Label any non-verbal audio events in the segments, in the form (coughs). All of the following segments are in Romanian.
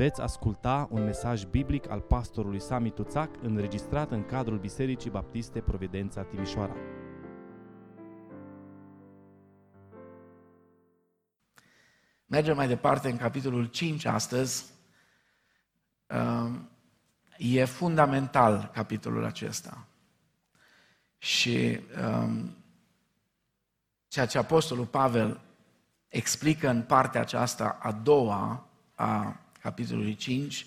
Veți asculta un mesaj biblic al pastorului Sami Tuțac înregistrat în cadrul Bisericii Baptiste Providența Timișoara. Mergem mai departe în capitolul 5 astăzi. Um, e fundamental capitolul acesta. Și um, ceea ce Apostolul Pavel explică în partea aceasta a doua a capitolului 5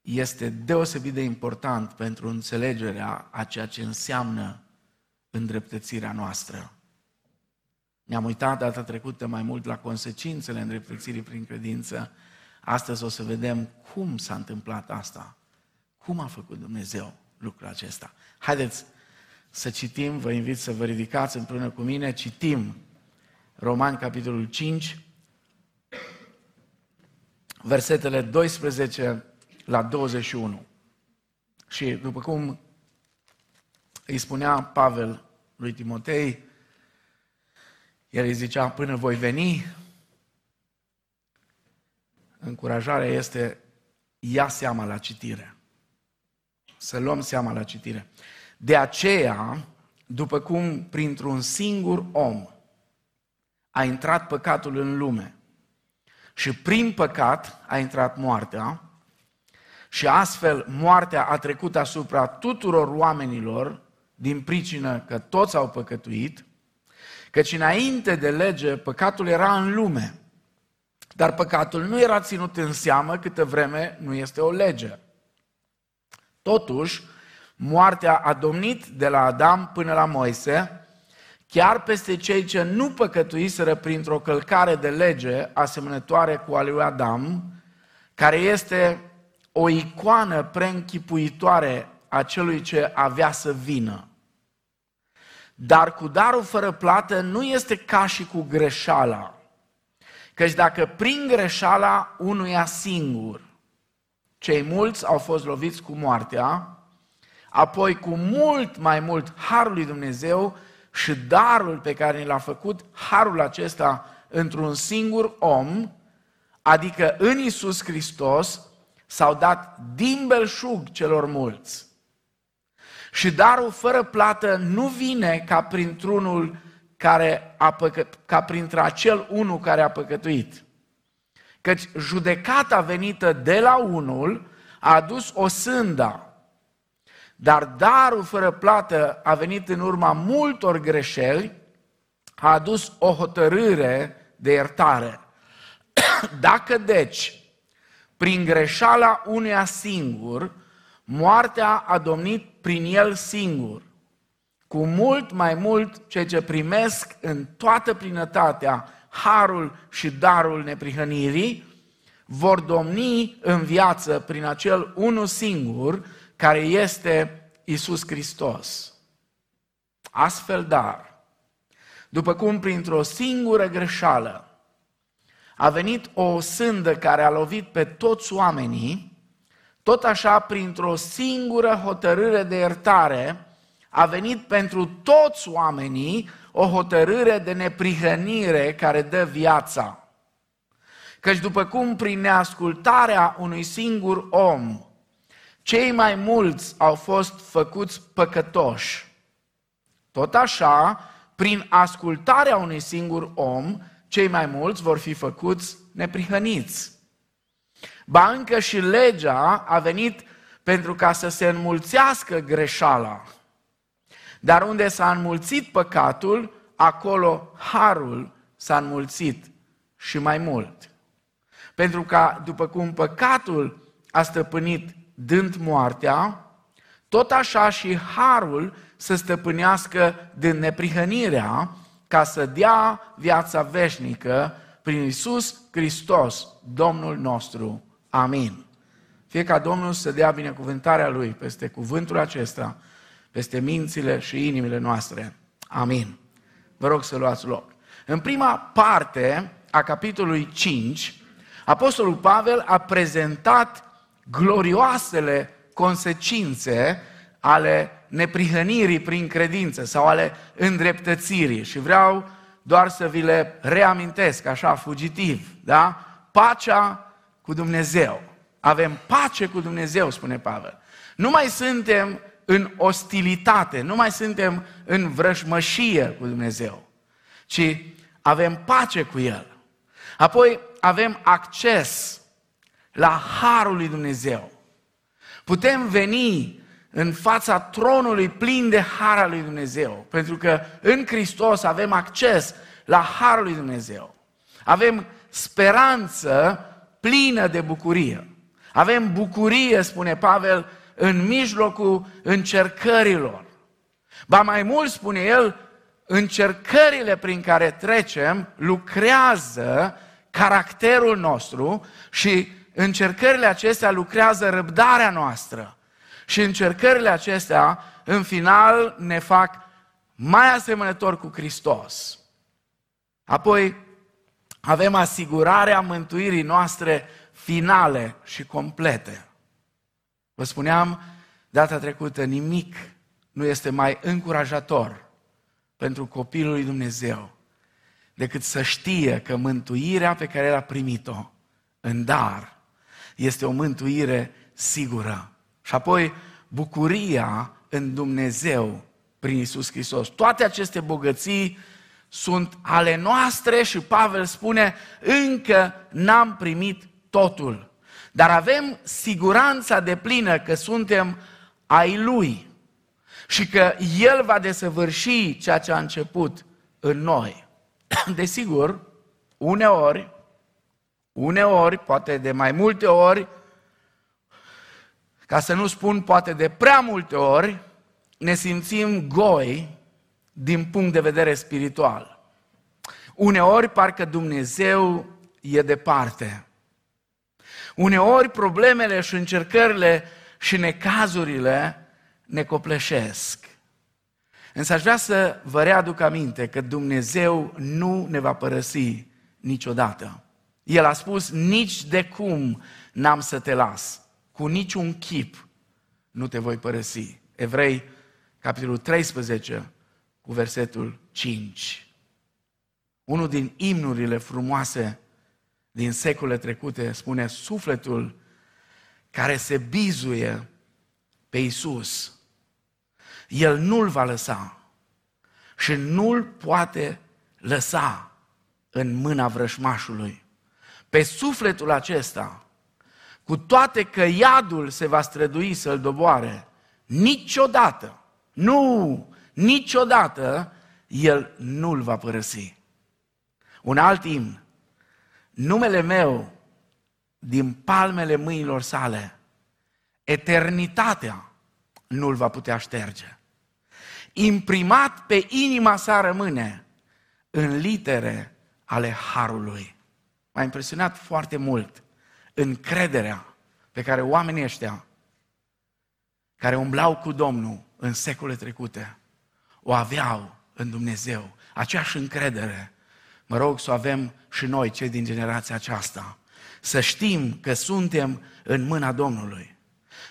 este deosebit de important pentru înțelegerea a ceea ce înseamnă îndreptățirea noastră. Ne-am uitat data trecută mai mult la consecințele îndreptățirii prin credință. Astăzi o să vedem cum s-a întâmplat asta. Cum a făcut Dumnezeu lucrul acesta. Haideți să citim, vă invit să vă ridicați împreună cu mine, citim Romani, capitolul 5, versetele 12 la 21. Și după cum îi spunea Pavel lui Timotei, el îi zicea, până voi veni, încurajarea este, ia seama la citire. Să luăm seama la citire. De aceea, după cum printr-un singur om a intrat păcatul în lume și prin păcat a intrat moartea și astfel moartea a trecut asupra tuturor oamenilor din pricină că toți au păcătuit, căci înainte de lege păcatul era în lume, dar păcatul nu era ținut în seamă câtă vreme nu este o lege. Totuși, moartea a domnit de la Adam până la Moise, chiar peste cei ce nu păcătuiseră printr-o călcare de lege asemănătoare cu a lui Adam, care este o icoană preînchipuitoare a celui ce avea să vină. Dar cu darul fără plată nu este ca și cu greșeala. Căci dacă prin greșeala unuia singur, cei mulți au fost loviți cu moartea, apoi cu mult mai mult harul lui Dumnezeu și darul pe care ni l-a făcut, harul acesta într-un singur om, adică în Isus Hristos, s-au dat din belșug celor mulți. Și darul fără plată nu vine ca printr-unul care a păcăt, ca printre acel unul care a păcătuit. Căci judecata venită de la unul a adus o sânda, dar darul fără plată a venit în urma multor greșeli, a adus o hotărâre de iertare. (coughs) Dacă deci, prin greșeala uneia singur, moartea a domnit prin el singur, cu mult mai mult ceea ce primesc în toată plinătatea harul și darul neprihănirii, vor domni în viață prin acel unul singur, care este Isus Hristos. Astfel, dar, după cum printr-o singură greșeală a venit o sândă care a lovit pe toți oamenii, tot așa, printr-o singură hotărâre de iertare, a venit pentru toți oamenii o hotărâre de neprihănire care dă viața. Căci după cum prin neascultarea unui singur om cei mai mulți au fost făcuți păcătoși. Tot așa, prin ascultarea unui singur om, cei mai mulți vor fi făcuți neprihăniți. Ba încă și legea a venit pentru ca să se înmulțească greșeala. Dar unde s-a înmulțit păcatul, acolo harul s-a înmulțit și mai mult. Pentru că, după cum păcatul a stăpânit dând moartea, tot așa și harul să stăpânească din neprihănirea ca să dea viața veșnică prin Isus Hristos, Domnul nostru. Amin. Fie ca Domnul să dea binecuvântarea Lui peste cuvântul acesta, peste mințile și inimile noastre. Amin. Vă rog să luați loc. În prima parte a capitolului 5, Apostolul Pavel a prezentat glorioasele consecințe ale neprihănirii prin credință sau ale îndreptățirii. Și vreau doar să vi le reamintesc așa fugitiv, da? Pacea cu Dumnezeu. Avem pace cu Dumnezeu, spune Pavel. Nu mai suntem în ostilitate, nu mai suntem în vrăjmășie cu Dumnezeu, ci avem pace cu El. Apoi avem acces la Harul lui Dumnezeu. Putem veni în fața tronului plin de Har al lui Dumnezeu, pentru că în Hristos avem acces la Harul lui Dumnezeu. Avem speranță plină de bucurie. Avem bucurie, spune Pavel, în mijlocul încercărilor. Ba mai mult, spune el, încercările prin care trecem lucrează caracterul nostru și încercările acestea lucrează răbdarea noastră. Și încercările acestea, în final, ne fac mai asemănători cu Hristos. Apoi, avem asigurarea mântuirii noastre finale și complete. Vă spuneam data trecută, nimic nu este mai încurajator pentru copilul lui Dumnezeu decât să știe că mântuirea pe care el a primit-o în dar este o mântuire sigură. Și apoi bucuria în Dumnezeu prin Isus Hristos. Toate aceste bogății sunt ale noastre și Pavel spune, încă n-am primit totul. Dar avem siguranța de plină că suntem ai Lui și că El va desăvârși ceea ce a început în noi. (clears throat) Desigur, uneori, uneori, poate de mai multe ori, ca să nu spun poate de prea multe ori, ne simțim goi din punct de vedere spiritual. Uneori parcă Dumnezeu e departe. Uneori problemele și încercările și necazurile ne copleșesc. Însă aș vrea să vă readuc aminte că Dumnezeu nu ne va părăsi niciodată. El a spus, nici de cum n-am să te las, cu niciun chip nu te voi părăsi. Evrei, capitolul 13, cu versetul 5. Unul din imnurile frumoase din secole trecute spune sufletul care se bizuie pe Isus, el nu-l va lăsa și nu-l poate lăsa în mâna vrășmașului. Pe sufletul acesta, cu toate că iadul se va strădui să-l doboare, niciodată, nu, niciodată, el nu-l va părăsi. Un alt imn numele meu din palmele mâinilor sale, eternitatea nu-l va putea șterge. Imprimat pe inima sa rămâne în litere ale Harului. M-a impresionat foarte mult încrederea pe care oamenii ăștia care umblau cu Domnul în secole trecute o aveau în Dumnezeu. Aceeași încredere Mă rog să o avem și noi, cei din generația aceasta. Să știm că suntem în mâna Domnului.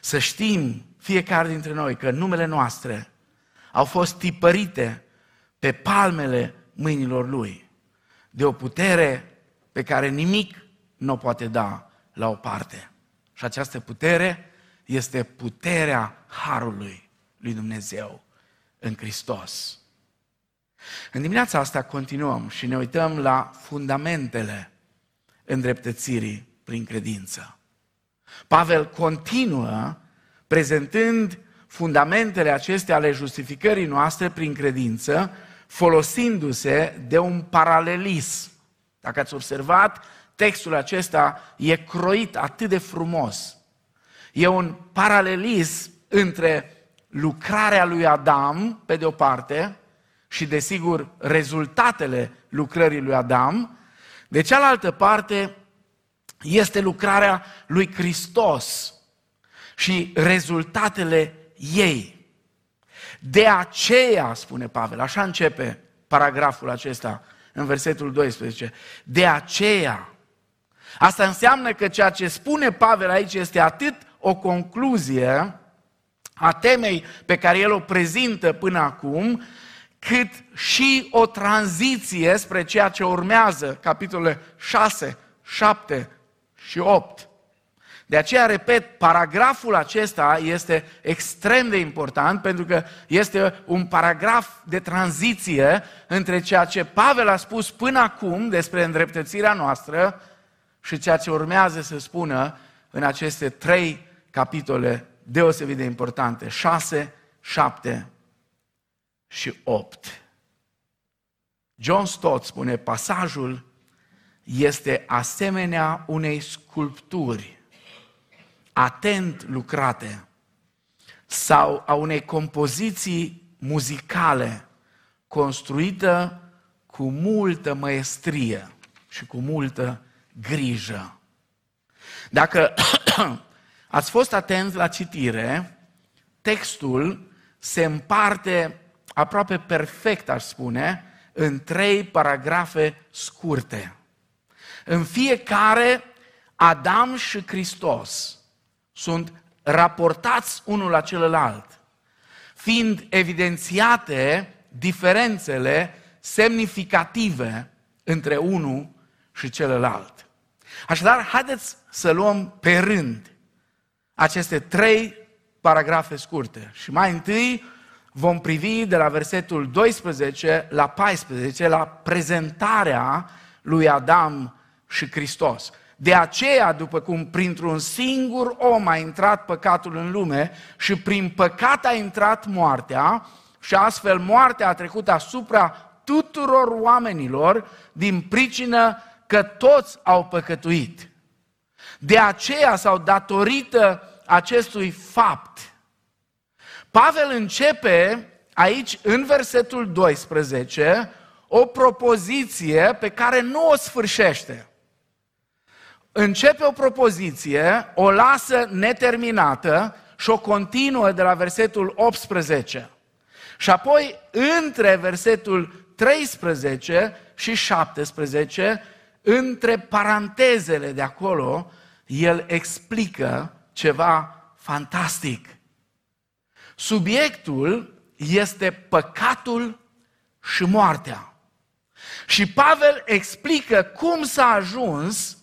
Să știm fiecare dintre noi că numele noastre au fost tipărite pe palmele mâinilor Lui. De o putere pe care nimic nu o poate da la o parte. Și această putere este puterea Harului lui Dumnezeu în Hristos. În dimineața asta continuăm și ne uităm la fundamentele îndreptățirii prin credință. Pavel continuă prezentând fundamentele acestea ale justificării noastre prin credință, folosindu-se de un paralelism. Dacă ați observat, textul acesta e croit atât de frumos. E un paralelism între lucrarea lui Adam, pe de o parte, și, desigur, rezultatele lucrării lui Adam. De cealaltă parte, este lucrarea lui Hristos și rezultatele ei. De aceea, spune Pavel, așa începe paragraful acesta în versetul 12, de aceea. Asta înseamnă că ceea ce spune Pavel aici este atât o concluzie a temei pe care el o prezintă până acum, cât și o tranziție spre ceea ce urmează, capitolele 6, 7 și 8. De aceea, repet, paragraful acesta este extrem de important pentru că este un paragraf de tranziție între ceea ce Pavel a spus până acum despre îndreptățirea noastră și ceea ce urmează să spună în aceste trei capitole deosebit de importante, 6, 7 și 8. John Stott spune, pasajul este asemenea unei sculpturi atent lucrate sau a unei compoziții muzicale construită cu multă măestrie și cu multă grijă. Dacă (clears throat) ați fost atenți la citire, textul se împarte aproape perfect, aș spune, în trei paragrafe scurte. În fiecare, Adam și Hristos sunt raportați unul la celălalt, fiind evidențiate diferențele semnificative între unul și celălalt. Așadar, haideți să luăm pe rând aceste trei paragrafe scurte. Și mai întâi vom privi de la versetul 12 la 14 la prezentarea lui Adam și Hristos. De aceea, după cum printr-un singur om a intrat păcatul în lume și prin păcat a intrat moartea, și astfel moartea a trecut asupra tuturor oamenilor din pricină că toți au păcătuit. De aceea sau datorită acestui fapt, Pavel începe aici, în versetul 12, o propoziție pe care nu o sfârșește începe o propoziție, o lasă neterminată și o continuă de la versetul 18. Și apoi, între versetul 13 și 17, între parantezele de acolo, el explică ceva fantastic. Subiectul este păcatul și moartea. Și Pavel explică cum s-a ajuns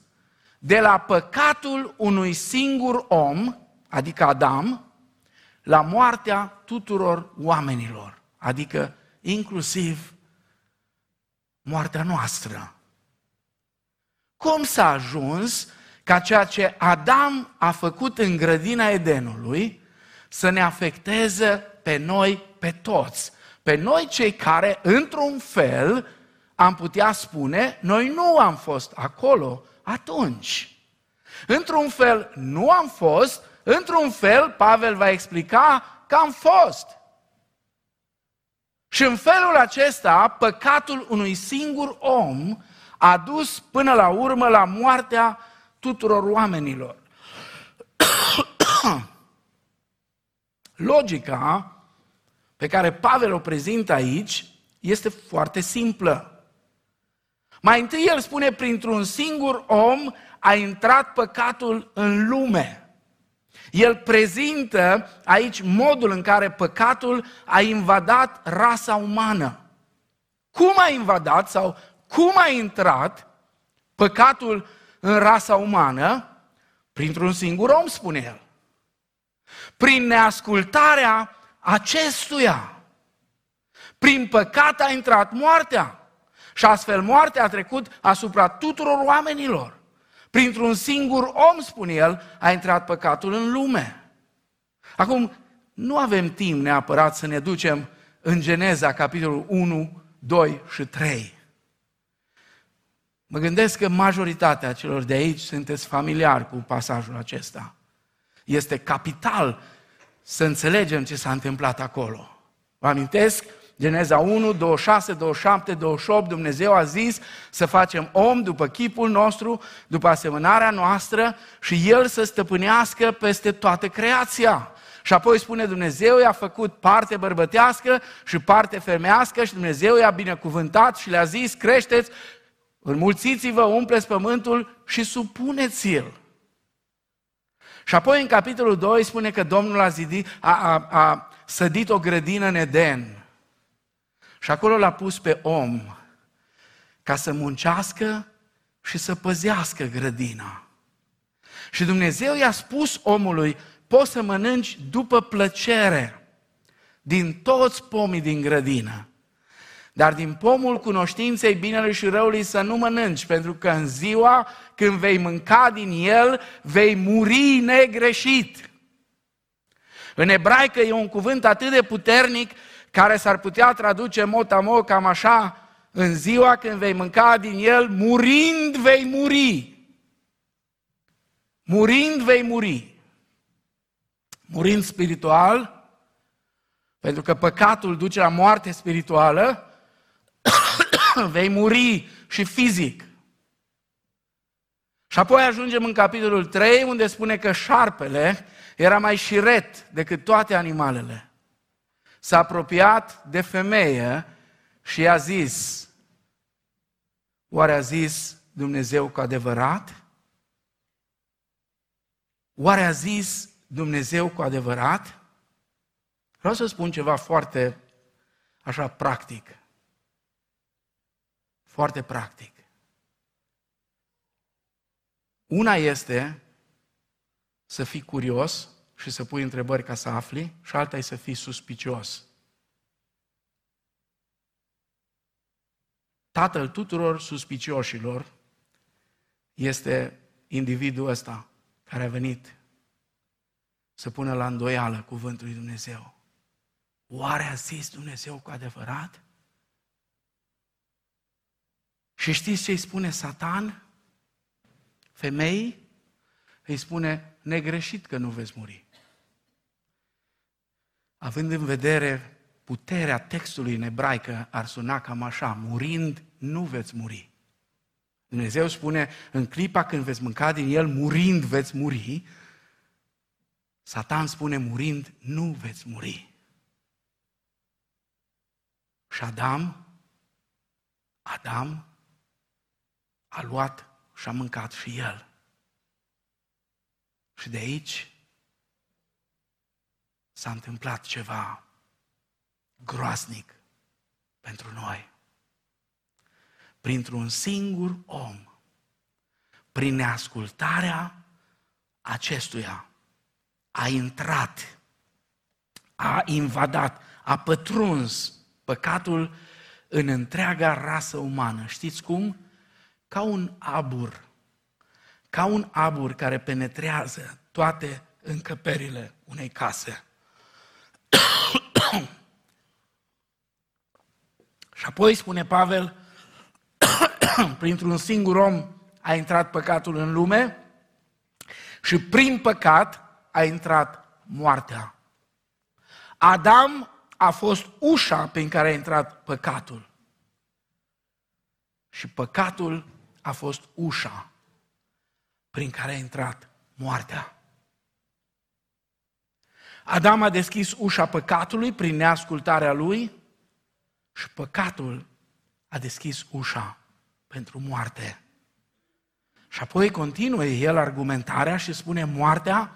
de la păcatul unui singur om, adică Adam, la moartea tuturor oamenilor, adică inclusiv moartea noastră. Cum s-a ajuns ca ceea ce Adam a făcut în grădina Edenului să ne afecteze pe noi, pe toți, pe noi cei care, într-un fel, am putea spune, noi nu am fost acolo, atunci. Într-un fel nu am fost, într-un fel Pavel va explica că am fost. Și în felul acesta, păcatul unui singur om a dus până la urmă la moartea tuturor oamenilor. (coughs) Logica pe care Pavel o prezintă aici este foarte simplă. Mai întâi el spune, printr-un singur om a intrat păcatul în lume. El prezintă aici modul în care păcatul a invadat rasa umană. Cum a invadat sau cum a intrat păcatul în rasa umană? Printr-un singur om, spune el. Prin neascultarea acestuia. Prin păcat a intrat moartea. Și astfel moartea a trecut asupra tuturor oamenilor. Printr-un singur om, spune el, a intrat păcatul în lume. Acum, nu avem timp neapărat să ne ducem în Geneza, capitolul 1, 2 și 3. Mă gândesc că majoritatea celor de aici sunteți familiari cu pasajul acesta. Este capital să înțelegem ce s-a întâmplat acolo. Vă amintesc Geneza 1, 26, 27, 28, Dumnezeu a zis să facem om după chipul nostru, după asemănarea noastră și El să stăpânească peste toată creația. Și apoi spune Dumnezeu i-a făcut parte bărbătească și parte femească și Dumnezeu i-a binecuvântat și le-a zis creșteți, înmulțiți-vă, umpleți pământul și supuneți-l. Și apoi în capitolul 2 spune că Domnul a, zidit, a, a, a sădit o grădină în Eden și acolo l-a pus pe om ca să muncească și să păzească grădina. Și Dumnezeu i-a spus omului, poți să mănânci după plăcere din toți pomii din grădină. Dar din pomul cunoștinței binelui și răului să nu mănânci, pentru că în ziua când vei mânca din el, vei muri negreșit. În ebraică e un cuvânt atât de puternic care s-ar putea traduce mot cam așa, în ziua când vei mânca din el, murind vei muri. Murind vei muri. Murind spiritual, pentru că păcatul duce la moarte spirituală, (coughs) vei muri și fizic. Și apoi ajungem în capitolul 3, unde spune că șarpele era mai șiret decât toate animalele. S-a apropiat de femeie și i-a zis, oare a zis Dumnezeu cu adevărat? Oare a zis Dumnezeu cu adevărat? Vreau să spun ceva foarte așa practic. Foarte practic. Una este să fii curios și să pui întrebări ca să afli, și alta e să fii suspicios. Tatăl tuturor suspicioșilor este individul ăsta care a venit să pună la îndoială cuvântul lui Dumnezeu. Oare a zis Dumnezeu cu adevărat? Și știți ce îi spune Satan? Femei îi spune negreșit că nu veți muri. Având în vedere puterea textului în ebraică, ar suna cam așa, murind nu veți muri. Dumnezeu spune, în clipa când veți mânca din el, murind veți muri. Satan spune, murind nu veți muri. Și Adam, Adam a luat și a mâncat și el. Și de aici s-a întâmplat ceva groaznic pentru noi. Printr-un singur om, prin neascultarea acestuia, a intrat, a invadat, a pătruns păcatul în întreaga rasă umană. Știți cum? Ca un abur. Ca un abur care penetrează toate încăperile unei case. Și apoi spune Pavel, printr-un singur om a intrat păcatul în lume și prin păcat a intrat moartea. Adam a fost ușa prin care a intrat păcatul. Și păcatul a fost ușa prin care a intrat moartea. Adam a deschis ușa păcatului prin neascultarea lui și păcatul a deschis ușa pentru moarte. Și apoi continuă el argumentarea și spune moartea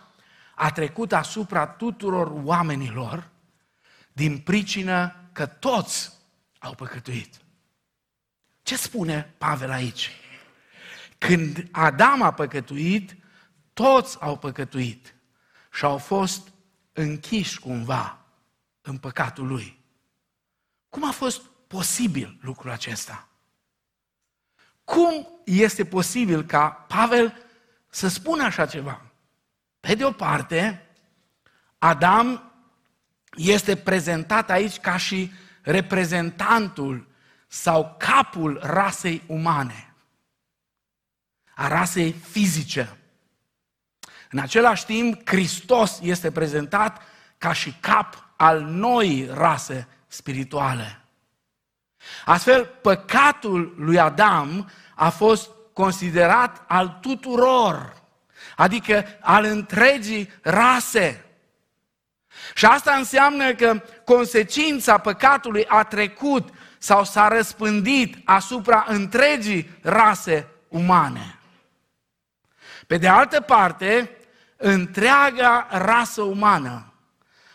a trecut asupra tuturor oamenilor din pricină că toți au păcătuit. Ce spune Pavel aici? Când Adam a păcătuit, toți au păcătuit și au fost închiși cumva în păcatul lui. Cum a fost posibil lucrul acesta? Cum este posibil ca Pavel să spună așa ceva? Pe de o parte, Adam este prezentat aici ca și reprezentantul sau capul rasei umane, a rasei fizice. În același timp, Hristos este prezentat ca și cap al noii rase spirituale. Astfel, păcatul lui Adam a fost considerat al tuturor, adică al întregii rase. Și asta înseamnă că consecința păcatului a trecut sau s-a răspândit asupra întregii rase umane. Pe de altă parte, întreaga rasă umană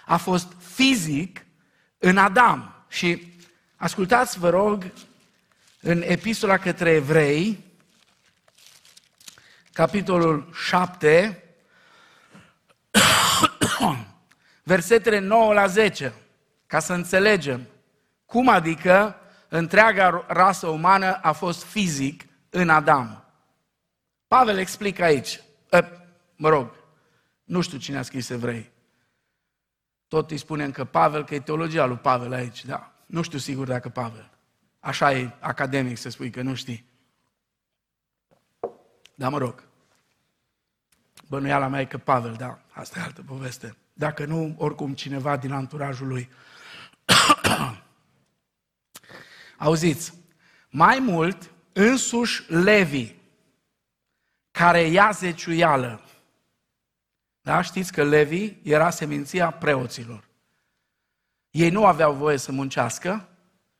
a fost fizic în Adam. Și ascultați, vă rog, în epistola către evrei, capitolul 7, (coughs) versetele 9 la 10, ca să înțelegem cum adică întreaga rasă umană a fost fizic în Adam. Pavel explică aici, mă rog, nu știu cine a scris evrei. Tot îi spunem că Pavel, că e teologia lui Pavel aici, da. Nu știu sigur dacă Pavel. Așa e academic să spui că nu știi. Dar mă rog. Bănuiala mea e că Pavel, da, asta e altă poveste. Dacă nu, oricum cineva din anturajul lui. (clears throat) Auziți, mai mult, însuși Levi, care ia zeciuială, da? Știți că Levi era seminția preoților. Ei nu aveau voie să muncească,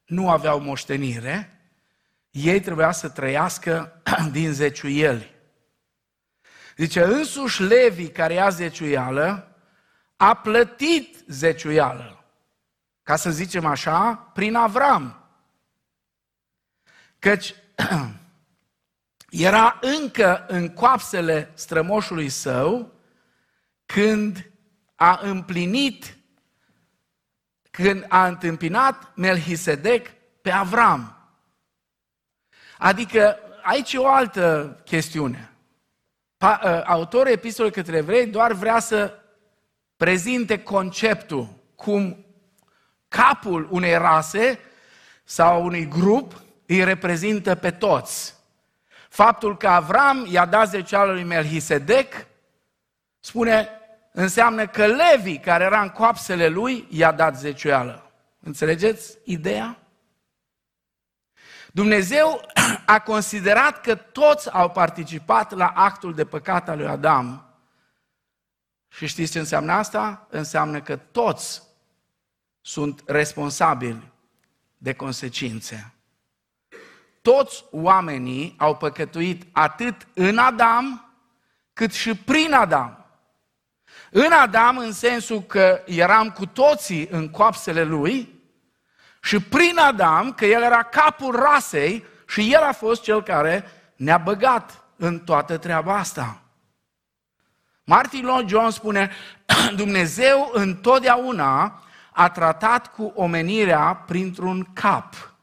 nu aveau moștenire, ei trebuia să trăiască (clears throat) din zeciuieli. Zice, însuși Levi, care ia zeciuială, a plătit zeciuială. Ca să zicem așa, prin Avram. Căci (clears throat) era încă în coapsele strămoșului său când a împlinit, când a întâmpinat Melchisedec pe Avram. Adică aici e o altă chestiune. Ă, autorul epistolei către evrei doar vrea să prezinte conceptul cum capul unei rase sau unui grup îi reprezintă pe toți. Faptul că Avram i-a dat zeceală lui Melchisedec spune înseamnă că Levi, care era în coapsele lui, i-a dat zeciuială. Înțelegeți ideea? Dumnezeu (clears throat) a considerat că toți au participat la actul de păcat al lui Adam. Și știți ce înseamnă asta? Înseamnă că toți sunt responsabili de consecințe. Toți oamenii au păcătuit atât în Adam, cât și prin Adam. În Adam, în sensul că eram cu toții în coapsele lui, și prin Adam, că el era capul rasei și el a fost cel care ne-a băgat în toată treaba asta. Martin Lloyd Jones spune, (clears throat) Dumnezeu întotdeauna a tratat cu omenirea printr-un cap,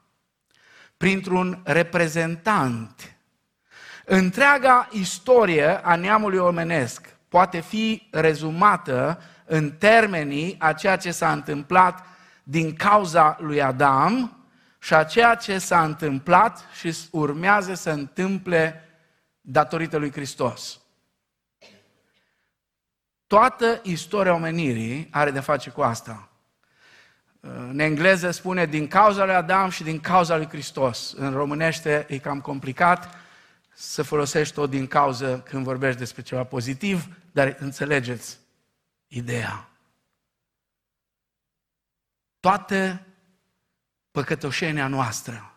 printr-un reprezentant. Întreaga istorie a neamului omenesc poate fi rezumată în termenii a ceea ce s-a întâmplat din cauza lui Adam și a ceea ce s-a întâmplat și urmează să întâmple datorită lui Hristos. Toată istoria omenirii are de face cu asta. În engleză spune din cauza lui Adam și din cauza lui Hristos. În românește e cam complicat să folosești tot din cauză când vorbești despre ceva pozitiv, dar înțelegeți ideea. Toată păcătoșenia noastră,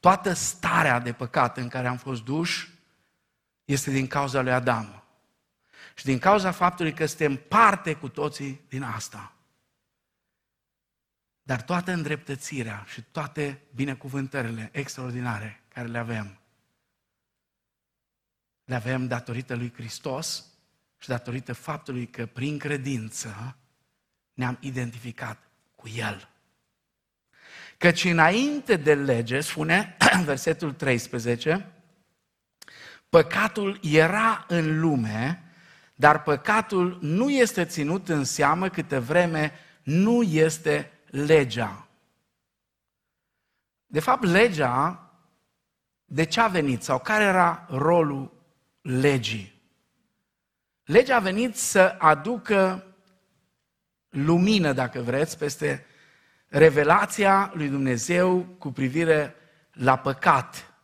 toată starea de păcat în care am fost duși, este din cauza lui Adam. Și din cauza faptului că suntem parte cu toții din asta. Dar toată îndreptățirea și toate binecuvântările extraordinare care le avem, le avem datorită lui Hristos și datorită faptului că prin credință ne-am identificat cu El. Căci înainte de lege, spune (clears throat) versetul 13, păcatul era în lume, dar păcatul nu este ținut în seamă câte vreme nu este legea. De fapt, legea, de ce a venit sau care era rolul legii? Legea a venit să aducă lumină, dacă vreți, peste revelația lui Dumnezeu cu privire la păcat,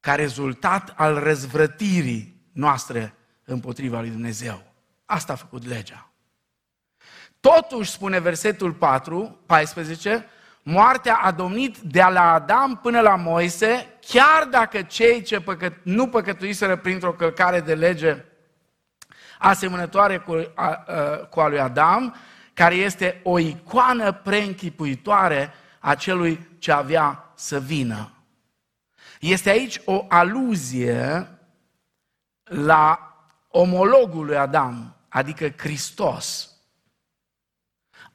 ca rezultat al răzvrătirii noastre împotriva lui Dumnezeu. Asta a făcut legea. Totuși, spune versetul 4, 14, moartea a domnit de la Adam până la Moise, chiar dacă cei ce păcă, nu păcătuiseră printr-o călcare de lege asemănătoare cu a, cu a lui Adam, care este o icoană preînchipuitoare a celui ce avea să vină. Este aici o aluzie la omologul lui Adam, adică Hristos.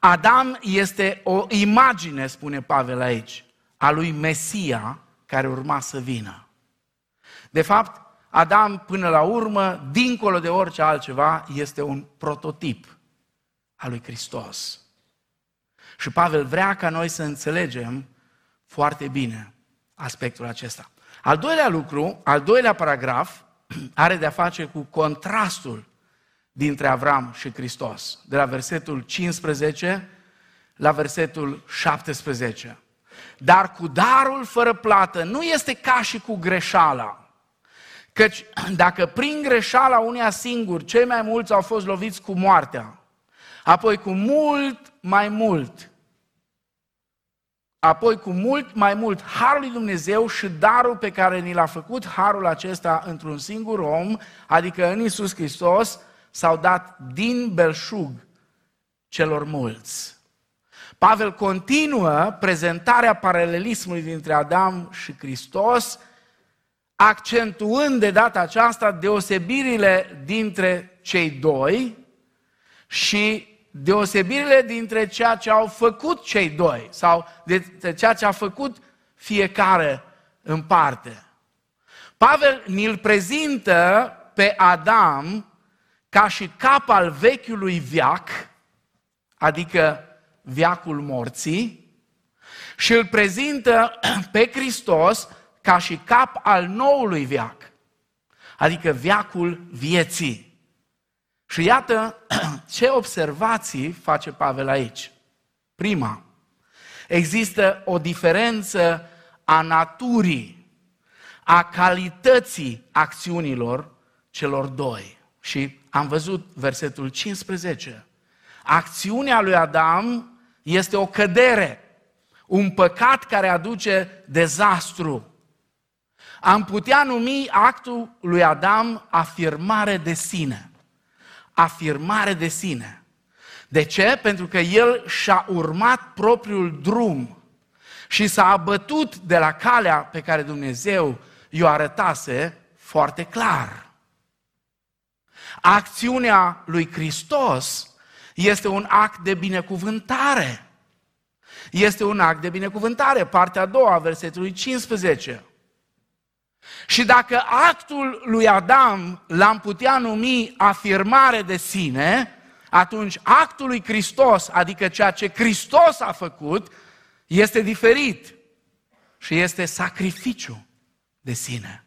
Adam este o imagine, spune Pavel aici, a lui Mesia care urma să vină. De fapt, Adam, până la urmă, dincolo de orice altceva, este un prototip al lui Hristos. Și Pavel vrea ca noi să înțelegem foarte bine aspectul acesta. Al doilea lucru, al doilea paragraf, (clears throat) are de-a face cu contrastul dintre Avram și Hristos, de la versetul 15 la versetul 17. Dar cu darul fără plată nu este ca și cu greșeala. Căci dacă prin greșeala uneia singur cei mai mulți au fost loviți cu moartea, apoi cu mult mai mult apoi cu mult mai mult harul lui Dumnezeu și darul pe care ni l-a făcut harul acesta într-un singur om, adică în Isus Hristos, s-au dat din belșug celor mulți. Pavel continuă prezentarea paralelismului dintre Adam și Hristos, accentuând de data aceasta deosebirile dintre cei doi și deosebirile dintre ceea ce au făcut cei doi sau de ceea ce a făcut fiecare în parte. Pavel ni-l prezintă pe Adam ca și cap al vechiului viac, adică viacul morții, și îl prezintă (clears throat) pe Hristos ca și cap al noului viac, adică viacul vieții. Și iată (clears throat) ce observații face Pavel aici. Prima, există o diferență a naturii, a calității acțiunilor celor doi. Și am văzut versetul 15. Acțiunea lui Adam este o cădere, un păcat care aduce dezastru. Am putea numi actul lui Adam afirmare de sine afirmare de sine. De ce? Pentru că el și-a urmat propriul drum și s-a abătut de la calea pe care Dumnezeu i-o arătase foarte clar. Acțiunea lui Hristos este un act de binecuvântare. Este un act de binecuvântare, partea a doua, versetului 15. Și dacă actul lui Adam l-am putea numi afirmare de sine, atunci actul lui Hristos, adică ceea ce Hristos a făcut, este diferit și este sacrificiu de sine.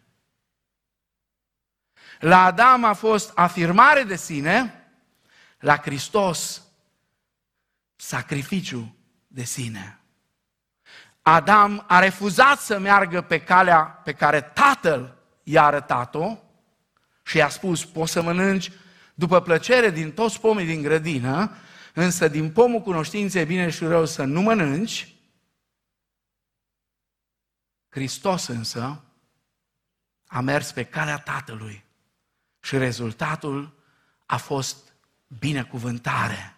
La Adam a fost afirmare de sine, la Hristos sacrificiu de sine. Adam a refuzat să meargă pe calea pe care tatăl i-a arătat-o și i-a spus, poți să mănânci după plăcere din toți pomii din grădină, însă din pomul cunoștinței bine și rău să nu mănânci. Hristos însă a mers pe calea Tatălui și rezultatul a fost binecuvântare.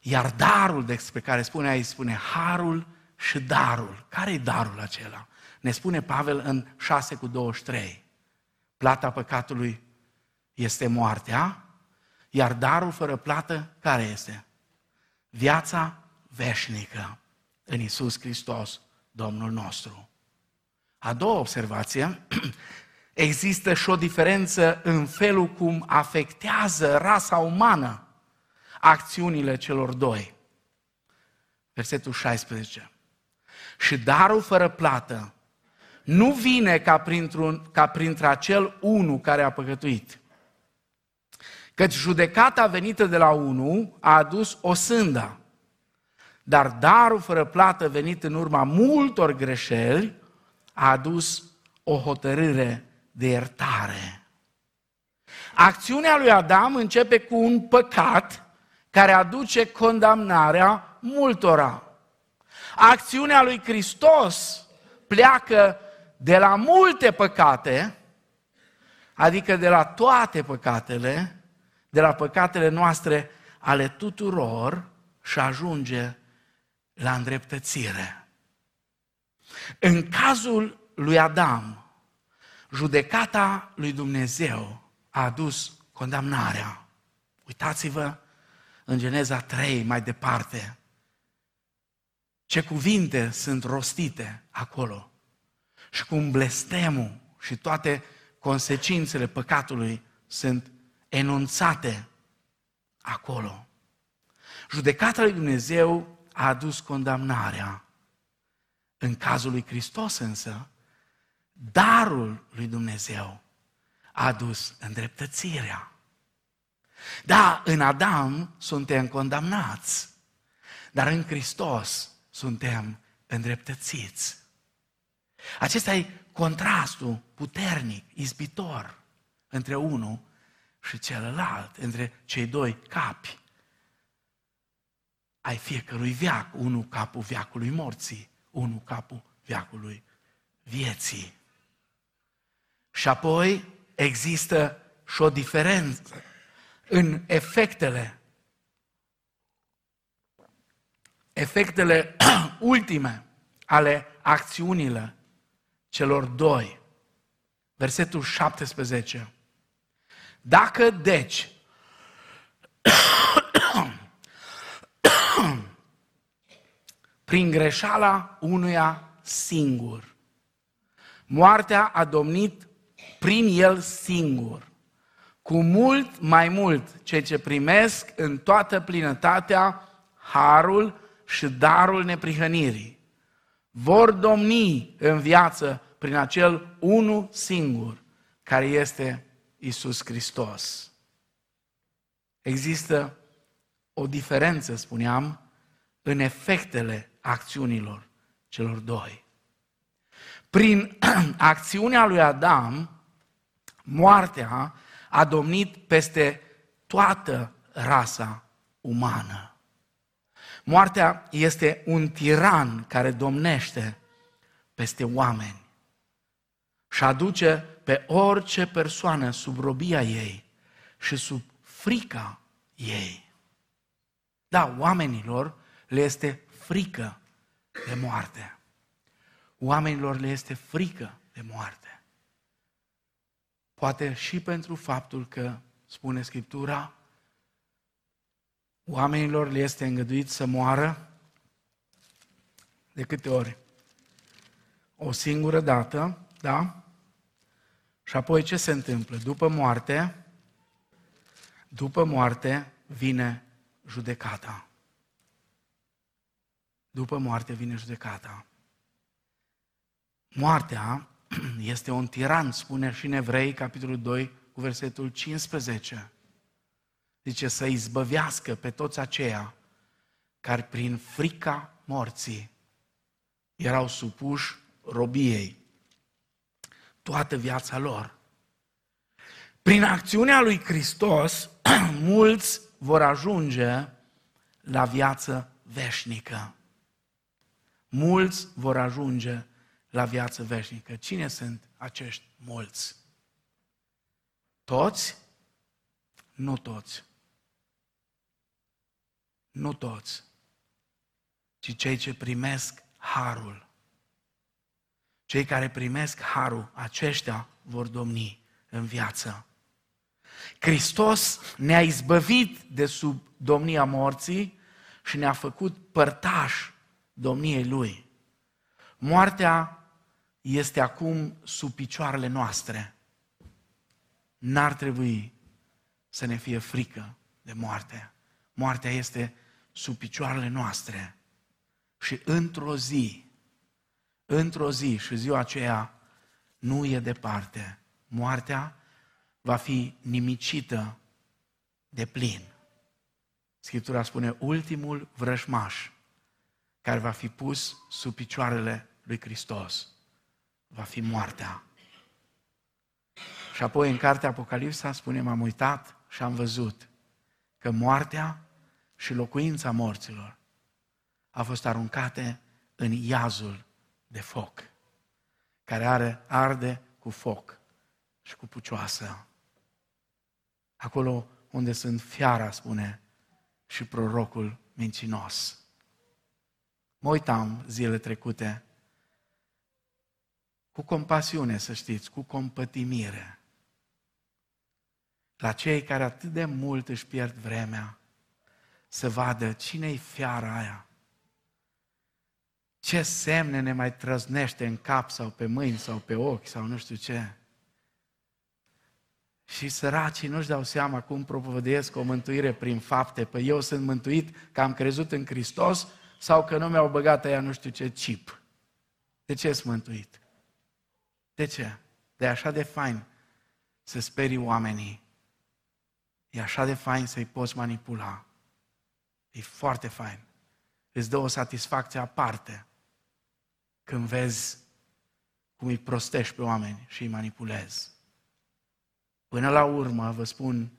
Iar darul despre care spune aici, spune harul și darul. Care e darul acela? Ne spune Pavel în 6 cu 23. Plata păcatului este moartea, iar darul fără plată care este? Viața veșnică în Isus Hristos, Domnul nostru. A doua observație, (clears throat) există și o diferență în felul cum afectează rasa umană acțiunile celor doi. Versetul 16 și darul fără plată nu vine ca, printr-un, ca printre-acel unu care a păcătuit. Căci judecata venită de la unu a adus o sânda, dar darul fără plată venit în urma multor greșeli a adus o hotărâre de iertare. Acțiunea lui Adam începe cu un păcat care aduce condamnarea multora. Acțiunea lui Hristos pleacă de la multe păcate, adică de la toate păcatele, de la păcatele noastre ale tuturor și ajunge la îndreptățire. În cazul lui Adam, judecata lui Dumnezeu a adus condamnarea. Uitați-vă în Geneza 3, mai departe, ce cuvinte sunt rostite acolo și cum blestemul și toate consecințele păcatului sunt enunțate acolo. Judecata lui Dumnezeu a adus condamnarea. În cazul lui Hristos însă, darul lui Dumnezeu a adus îndreptățirea. Da, în Adam suntem condamnați, dar în Hristos suntem îndreptățiți. Acesta e contrastul puternic, izbitor între unul și celălalt, între cei doi capi ai fiecărui viac, unul capul viacului morții, unul capul viacului vieții. Și apoi există și o diferență în efectele efectele (clears throat) ultime ale acțiunilor celor doi. Versetul 17. Dacă deci (clears throat) prin greșeala unuia singur, moartea a domnit prin el singur, cu mult mai mult ceea ce primesc în toată plinătatea harul și darul neprihănirii. Vor domni în viață prin acel unu singur, care este Isus Hristos. Există o diferență, spuneam, în efectele acțiunilor celor doi. Prin (clears throat) acțiunea lui Adam, moartea a domnit peste toată rasa umană. Moartea este un tiran care domnește peste oameni și aduce pe orice persoană sub robia ei și sub frica ei. Da, oamenilor le este frică de moarte. Oamenilor le este frică de moarte. Poate și pentru faptul că, spune Scriptura, oamenilor le este îngăduit să moară de câte ori? O singură dată, da? Și apoi ce se întâmplă? După moarte, după moarte vine judecata. După moarte vine judecata. Moartea (clears throat) este un tiran, spune și în Evrei, capitolul 2, cu versetul 15. Zice să izbăvească pe toți aceia care prin frica morții erau supuși robiei toată viața lor. Prin acțiunea lui Hristos, (clears throat) mulți vor ajunge la viață veșnică. Mulți vor ajunge la viață veșnică. Cine sunt acești mulți? Toți? Nu toți. Nu toți, ci cei ce primesc harul. Cei care primesc harul, aceștia vor domni în viață. Hristos ne-a izbăvit de sub domnia morții și ne-a făcut părtași domniei Lui. Moartea este acum sub picioarele noastre. N-ar trebui să ne fie frică de moarte. Moartea este sub picioarele noastre. Și într-o zi, într-o zi și ziua aceea nu e departe, moartea va fi nimicită de plin. Scriptura spune, ultimul vrășmaș care va fi pus sub picioarele lui Hristos va fi moartea. Și apoi în cartea Apocalipsa spune, m-am uitat și am văzut că moartea și locuința morților a fost aruncate în iazul de foc, care are arde cu foc și cu pucioasă. Acolo unde sunt fiara, spune, și prorocul mincinos. Mă uitam zile trecute cu compasiune, să știți, cu compătimire. la cei care atât de mult își pierd vremea să vadă cine-i fiara aia. Ce semne ne mai trăznește în cap sau pe mâini sau pe ochi sau nu știu ce. Și săracii nu-și dau seama cum propovăduiesc o mântuire prin fapte. Păi eu sunt mântuit că am crezut în Hristos sau că nu mi-au băgat ea nu știu ce chip. De ce sunt mântuit? De ce? De așa de fain să sperii oamenii. E așa de fain să-i poți manipula. E foarte fain. Îți dă o satisfacție aparte când vezi cum îi prostești pe oameni și îi manipulezi. Până la urmă, vă spun,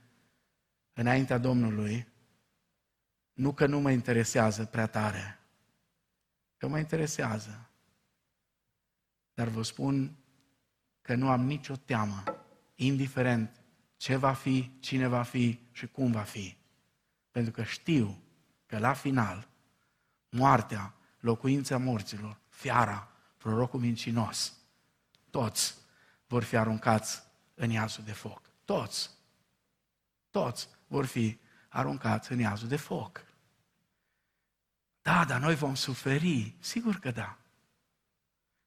înaintea Domnului, nu că nu mă interesează prea tare, că mă interesează. Dar vă spun că nu am nicio teamă, indiferent ce va fi, cine va fi și cum va fi. Pentru că știu că la final, moartea, locuința morților, fiara, prorocul mincinos, toți vor fi aruncați în iazul de foc. Toți. Toți vor fi aruncați în iazul de foc. Da, dar noi vom suferi. Sigur că da.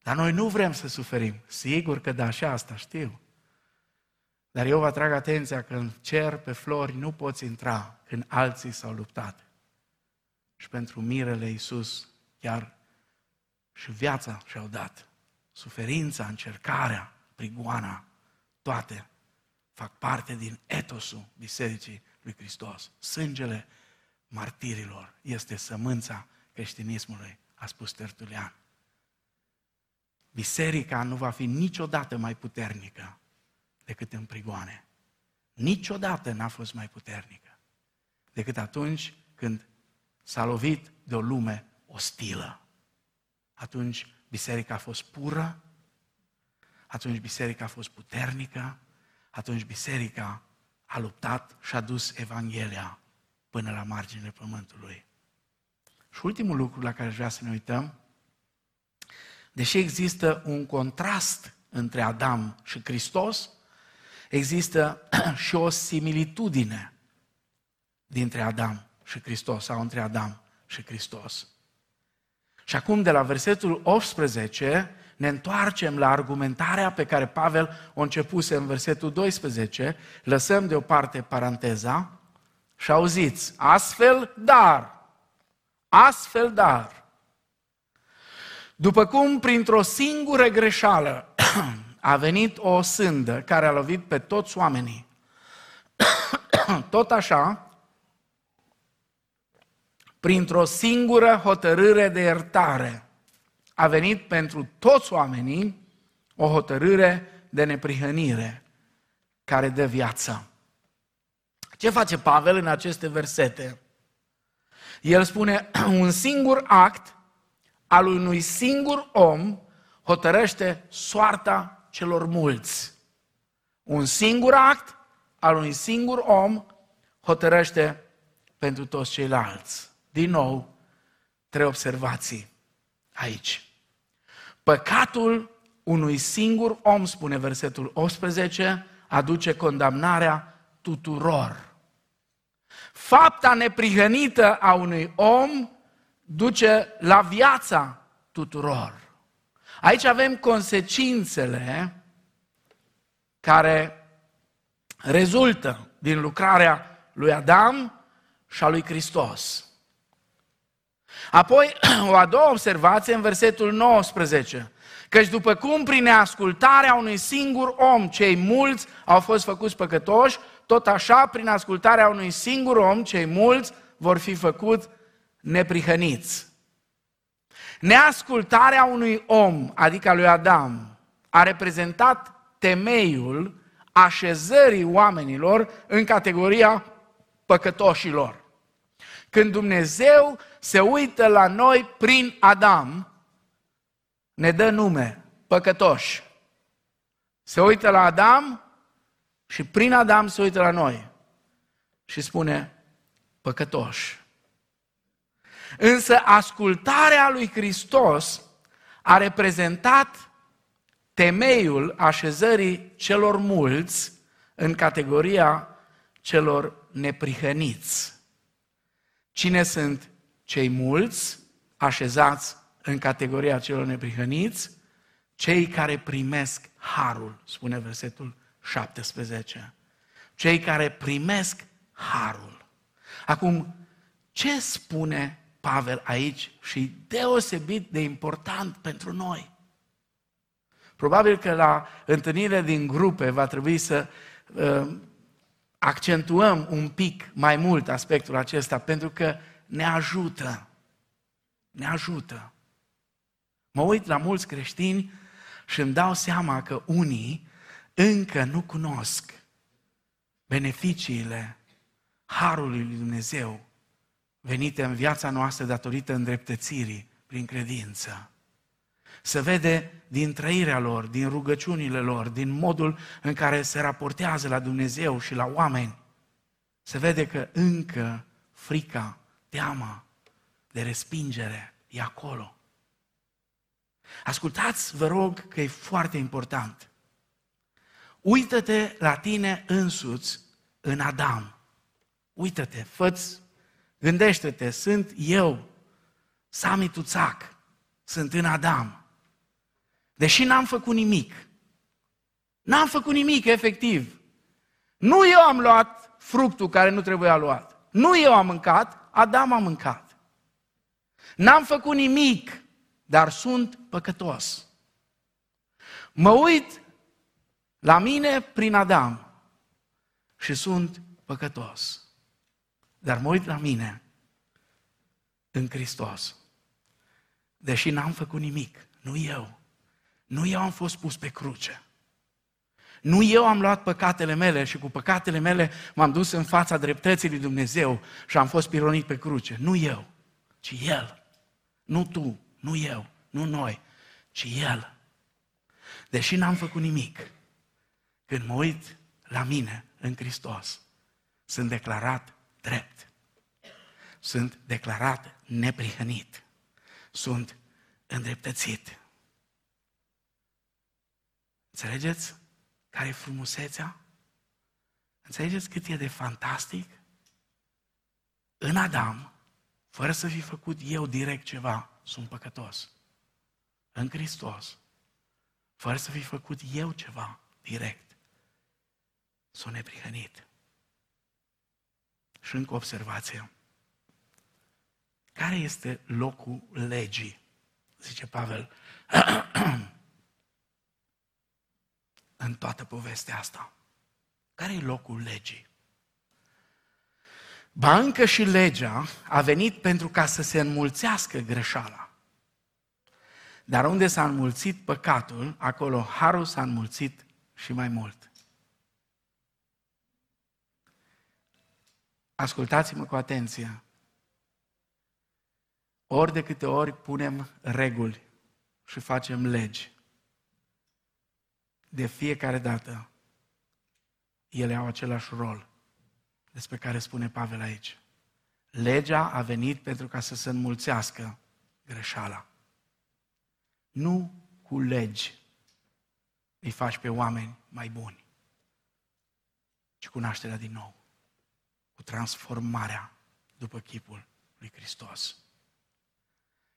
Dar noi nu vrem să suferim. Sigur că da, și asta știu. Dar eu vă atrag atenția că în cer pe flori nu poți intra când alții s-au luptat. Și pentru mirele Iisus chiar și viața și-au dat. Suferința, încercarea, prigoana, toate fac parte din etosul Bisericii lui Hristos. Sângele martirilor este sămânța creștinismului, a spus Tertulian. Biserica nu va fi niciodată mai puternică decât în prigoane. Niciodată n-a fost mai puternică decât atunci când s-a lovit de o lume ostilă. Atunci biserica a fost pură, atunci biserica a fost puternică, atunci biserica a luptat și a dus Evanghelia până la marginile pământului. Și ultimul lucru la care vrea să ne uităm, deși există un contrast între Adam și Hristos, există (clears throat) și o similitudine dintre Adam și Hristos, sau între Adam și Hristos. Și acum, de la versetul 18, ne întoarcem la argumentarea pe care Pavel o începuse în versetul 12, lăsăm deoparte paranteza și auziți, astfel dar, astfel dar, după cum printr-o singură greșeală (clears throat) a venit o sândă care a lovit pe toți oamenii, (clears throat) tot așa, printr-o singură hotărâre de iertare, a venit pentru toți oamenii o hotărâre de neprihănire care dă viață. Ce face Pavel în aceste versete? El spune, (clears throat) un singur act al unui singur om hotărăște soarta celor mulți. Un singur act al unui singur om hotărăște pentru toți ceilalți. Din nou, trei observații aici. Păcatul unui singur om, spune versetul 18, aduce condamnarea tuturor. Fapta neprihănită a unui om duce la viața tuturor. Aici avem consecințele care rezultă din lucrarea lui Adam și a lui Hristos. Apoi, (clears throat) o a doua observație în versetul 19. Căci după cum prin ascultarea unui singur om cei mulți au fost făcuți păcătoși, tot așa prin ascultarea unui singur om cei mulți vor fi făcut neprihăniți. Neascultarea unui om, adică lui Adam, a reprezentat temeiul așezării oamenilor în categoria păcătoșilor. Când Dumnezeu se uită la noi prin Adam, ne dă nume, păcătoși. Se uită la Adam și prin Adam se uită la noi și spune, păcătoși. Însă ascultarea lui Hristos a reprezentat temeiul așezării celor mulți în categoria celor neprihăniți. Cine sunt cei mulți așezați în categoria celor neprihăniți? Cei care primesc harul, spune versetul 17. Cei care primesc harul. Acum, ce spune Pavel aici și deosebit de important pentru noi? Probabil că la întâlnire din grupe va trebui să uh, accentuăm un pic mai mult aspectul acesta, pentru că ne ajută. Ne ajută. Mă uit la mulți creștini și îmi dau seama că unii încă nu cunosc beneficiile Harului lui Dumnezeu venite în viața noastră datorită îndreptățirii prin credință. Se vede din trăirea lor, din rugăciunile lor, din modul în care se raportează la Dumnezeu și la oameni. Se vede că încă frica, teama de respingere e acolo. Ascultați, vă rog, că e foarte important. Uită-te la tine însuți în Adam. Uită-te, fă gândește-te, sunt eu, Sami Tuțac, sunt în Adam. Deși n-am făcut nimic. N-am făcut nimic, efectiv. Nu eu am luat fructul care nu trebuia luat. Nu eu am mâncat, Adam a mâncat. N-am făcut nimic, dar sunt păcătos. Mă uit la mine prin Adam și sunt păcătos. Dar mă uit la mine în Hristos. Deși n-am făcut nimic, nu eu, nu eu am fost pus pe cruce. Nu eu am luat păcatele mele și cu păcatele mele m-am dus în fața dreptății lui Dumnezeu și am fost pironit pe cruce. Nu eu, ci El. Nu tu, nu eu, nu noi, ci El. Deși n-am făcut nimic, când mă uit la mine în Hristos, sunt declarat drept. Sunt declarat neprihănit. Sunt îndreptățit. Înțelegeți care e frumusețea? Înțelegeți cât e de fantastic? În Adam, fără să fi făcut eu direct ceva, sunt păcătos. În Hristos, fără să fi făcut eu ceva direct, sunt neprihănit. Și încă observație. Care este locul legii? Zice Pavel. (clears throat) în toată povestea asta? Care e locul legii? Ba încă și legea a venit pentru ca să se înmulțească greșeala. Dar unde s-a înmulțit păcatul, acolo harul s-a înmulțit și mai mult. Ascultați-mă cu atenție. Ori de câte ori punem reguli și facem legi, de fiecare dată ele au același rol despre care spune Pavel aici. Legea a venit pentru ca să se înmulțească greșeala. Nu cu legi îi faci pe oameni mai buni, ci cu nașterea din nou, cu transformarea după chipul lui Hristos.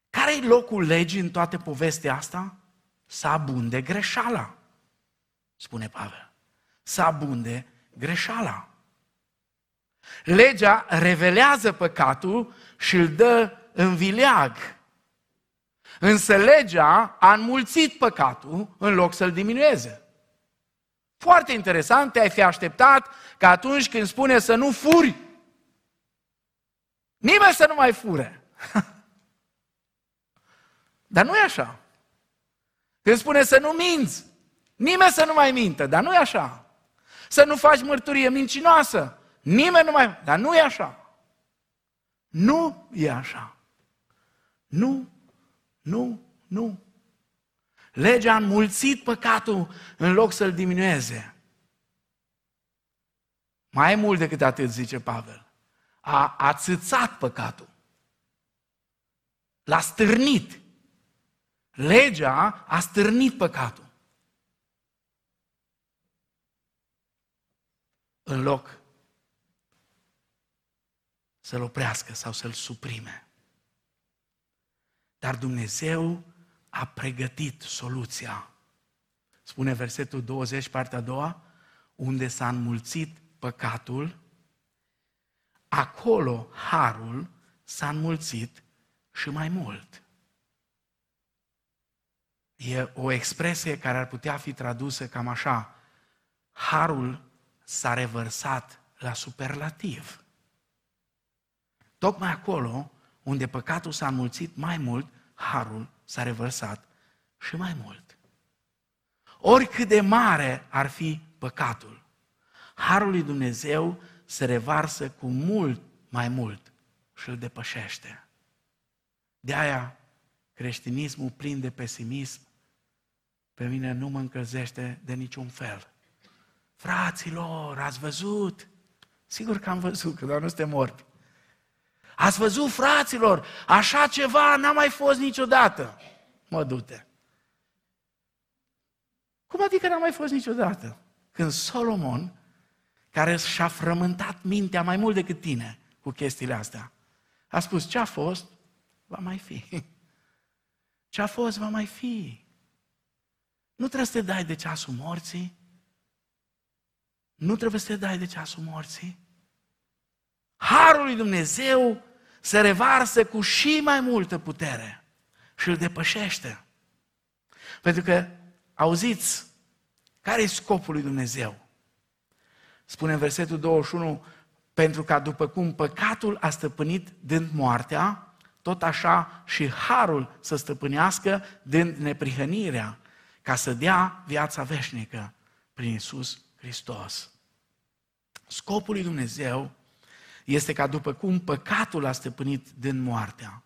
Care e locul legii în toată povestea asta? Să abunde greșeala spune Pavel. Să abunde greșeala. Legea revelează păcatul și îl dă în vileag. Însă legea a înmulțit păcatul în loc să-l diminueze. Foarte interesant, te-ai fi așteptat că atunci când spune să nu furi, nimeni să nu mai fure. (laughs) Dar nu e așa. Când spune să nu minți, Nimeni să nu mai mintă, dar nu e așa. Să nu faci mărturie mincinoasă. Nimeni nu mai... Dar nu e așa. Nu e așa. Nu, nu, nu. Legea a înmulțit păcatul în loc să-l diminueze. Mai mult decât atât, zice Pavel. A ațățat păcatul. L-a stârnit. Legea a stârnit păcatul. în loc să-l oprească sau să-l suprime. Dar Dumnezeu a pregătit soluția. Spune versetul 20, partea a doua, unde s-a înmulțit păcatul, acolo harul s-a înmulțit și mai mult. E o expresie care ar putea fi tradusă cam așa. Harul s-a revărsat la superlativ. Tocmai acolo unde păcatul s-a înmulțit mai mult, harul s-a revărsat și mai mult. Oricât de mare ar fi păcatul, harul lui Dumnezeu se revarsă cu mult mai mult și îl depășește. De aia creștinismul plin de pesimism pe mine nu mă încălzește de niciun fel. Fraților, ați văzut? Sigur că am văzut, că doar nu suntem morți. Ați văzut, fraților, așa ceva n-a mai fost niciodată. Mă dute. Cum adică n-a mai fost niciodată? Când Solomon, care și-a frământat mintea mai mult decât tine cu chestiile astea, a spus, ce a fost, va mai fi. (laughs) Ce a fost, va mai fi. Nu trebuie să te dai de ceasul morții. Nu trebuie să te dai de ceasul morții. Harul lui Dumnezeu se revarsă cu și mai multă putere și îl depășește. Pentru că, auziți, care e scopul lui Dumnezeu? Spune în versetul 21, pentru ca după cum păcatul a stăpânit dând moartea, tot așa și harul să stăpânească dând neprihănirea, ca să dea viața veșnică prin Isus Hristos. Scopul lui Dumnezeu este ca după cum păcatul a stăpânit din moartea,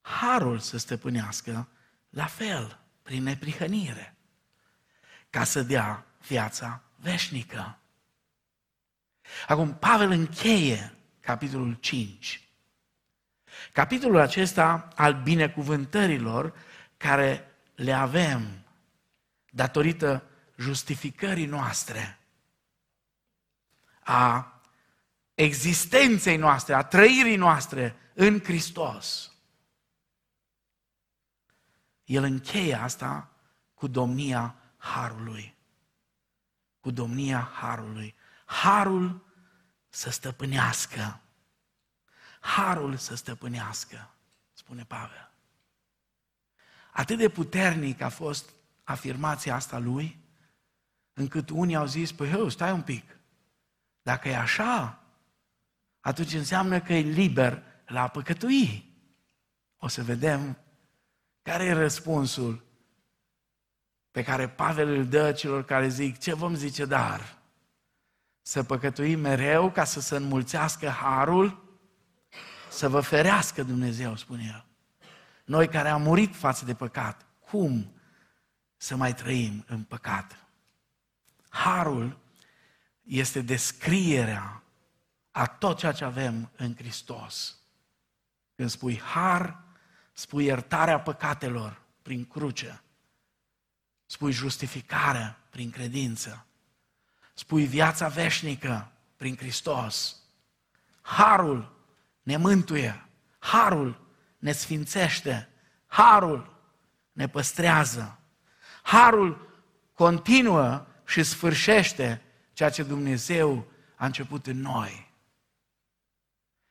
harul să stăpânească la fel, prin neprihănire, ca să dea viața veșnică. Acum, Pavel încheie capitolul 5. Capitolul acesta al binecuvântărilor care le avem datorită justificării noastre, a existenței noastre, a trăirii noastre în Hristos. El încheie asta cu domnia Harului. Cu domnia Harului. Harul să stăpânească. Harul să stăpânească, spune Pavel. Atât de puternic a fost afirmația asta lui, încât unii au zis, păi, hău, stai un pic, dacă e așa, atunci înseamnă că e liber la a păcătui. O să vedem care e răspunsul pe care Pavel îl dă celor care zic, ce vom zice dar? Să păcătuim mereu ca să se înmulțească harul? Să vă ferească Dumnezeu, spune el. Noi care am murit față de păcat, cum să mai trăim în păcat? Harul este descrierea a tot ceea ce avem în Hristos. Când spui har, spui iertarea păcatelor prin cruce, spui justificarea prin credință, spui viața veșnică prin Hristos. Harul ne mântuie, harul ne sfințește, harul ne păstrează, harul continuă și sfârșește ceea ce Dumnezeu a început în noi.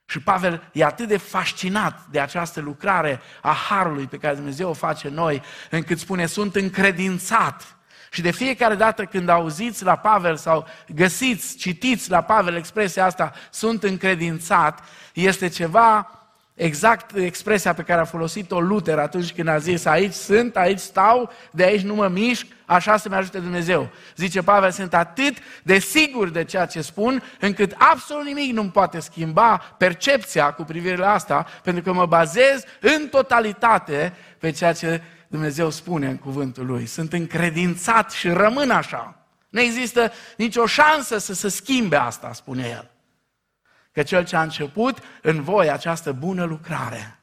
Și Pavel e atât de fascinat de această lucrare a Harului pe care Dumnezeu o face în noi, încât spune, sunt încredințat. Și de fiecare dată când auziți la Pavel sau găsiți, citiți la Pavel expresia asta, sunt încredințat, este ceva exact expresia pe care a folosit-o Luther atunci când a zis aici sunt, aici stau, de aici nu mă mișc, așa să-mi ajute Dumnezeu. Zice Pavel, sunt atât de sigur de ceea ce spun, încât absolut nimic nu poate schimba percepția cu privire la asta, pentru că mă bazez în totalitate pe ceea ce Dumnezeu spune în cuvântul Lui. Sunt încredințat și rămân așa. Nu există nicio șansă să se schimbe asta, spune El că cel ce a început în voi această bună lucrare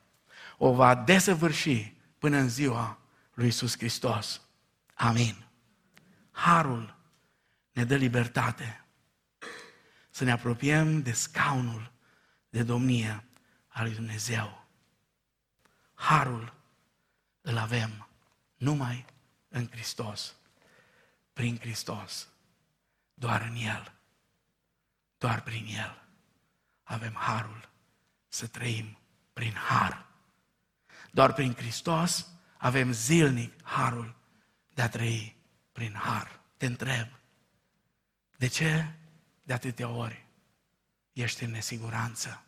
o va desăvârși până în ziua lui Isus Hristos. Amin. Harul ne dă libertate. să ne apropiem de scaunul de domnie al lui Dumnezeu. Harul îl avem numai în Hristos, prin Hristos, doar în El, doar prin El avem harul să trăim prin har. Doar prin Hristos avem zilnic harul de a trăi prin har. Te întreb, de ce de atâtea ori ești în nesiguranță?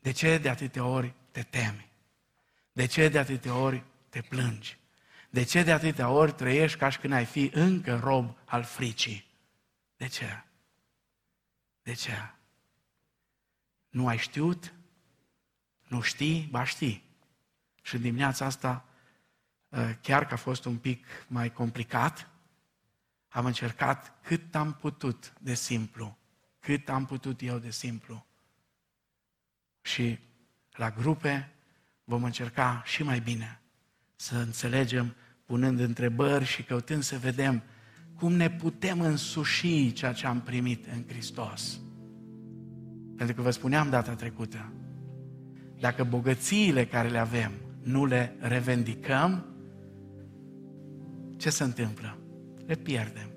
De ce de atâtea ori te temi? De ce de atâtea ori te plângi? De ce de atâtea ori trăiești ca și când ai fi încă rob al fricii? De ce? De ce? Nu ai știut? Nu știi? Ba știi. Și dimineața asta, ă, chiar că a fost un pic mai complicat, am încercat cât am putut de simplu, cât am putut eu de simplu. Și la grupe vom încerca și mai bine să înțelegem, punând întrebări și căutând să vedem cum ne putem însuși ceea ce am primit în Hristos. Pentru că vă spuneam data trecută, dacă bogățiile care le avem nu le revendicăm, ce se întâmplă? Le pierdem.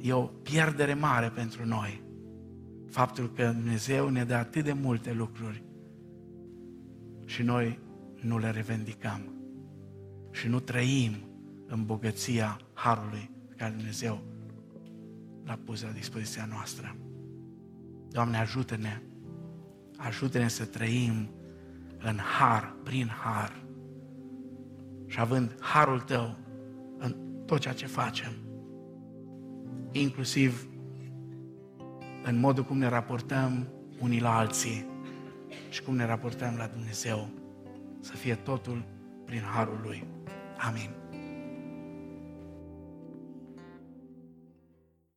E o pierdere mare pentru noi. Faptul că Dumnezeu ne dă atât de multe lucruri și noi nu le revendicăm și nu trăim în bogăția Harului pe care Dumnezeu l-a pus la dispoziția noastră. Doamne, ajută-ne, ajută-ne să trăim în har, prin har. Și având harul Tău în tot ceea ce facem, inclusiv în modul cum ne raportăm unii la alții și cum ne raportăm la Dumnezeu, să fie totul prin harul Lui. Amin.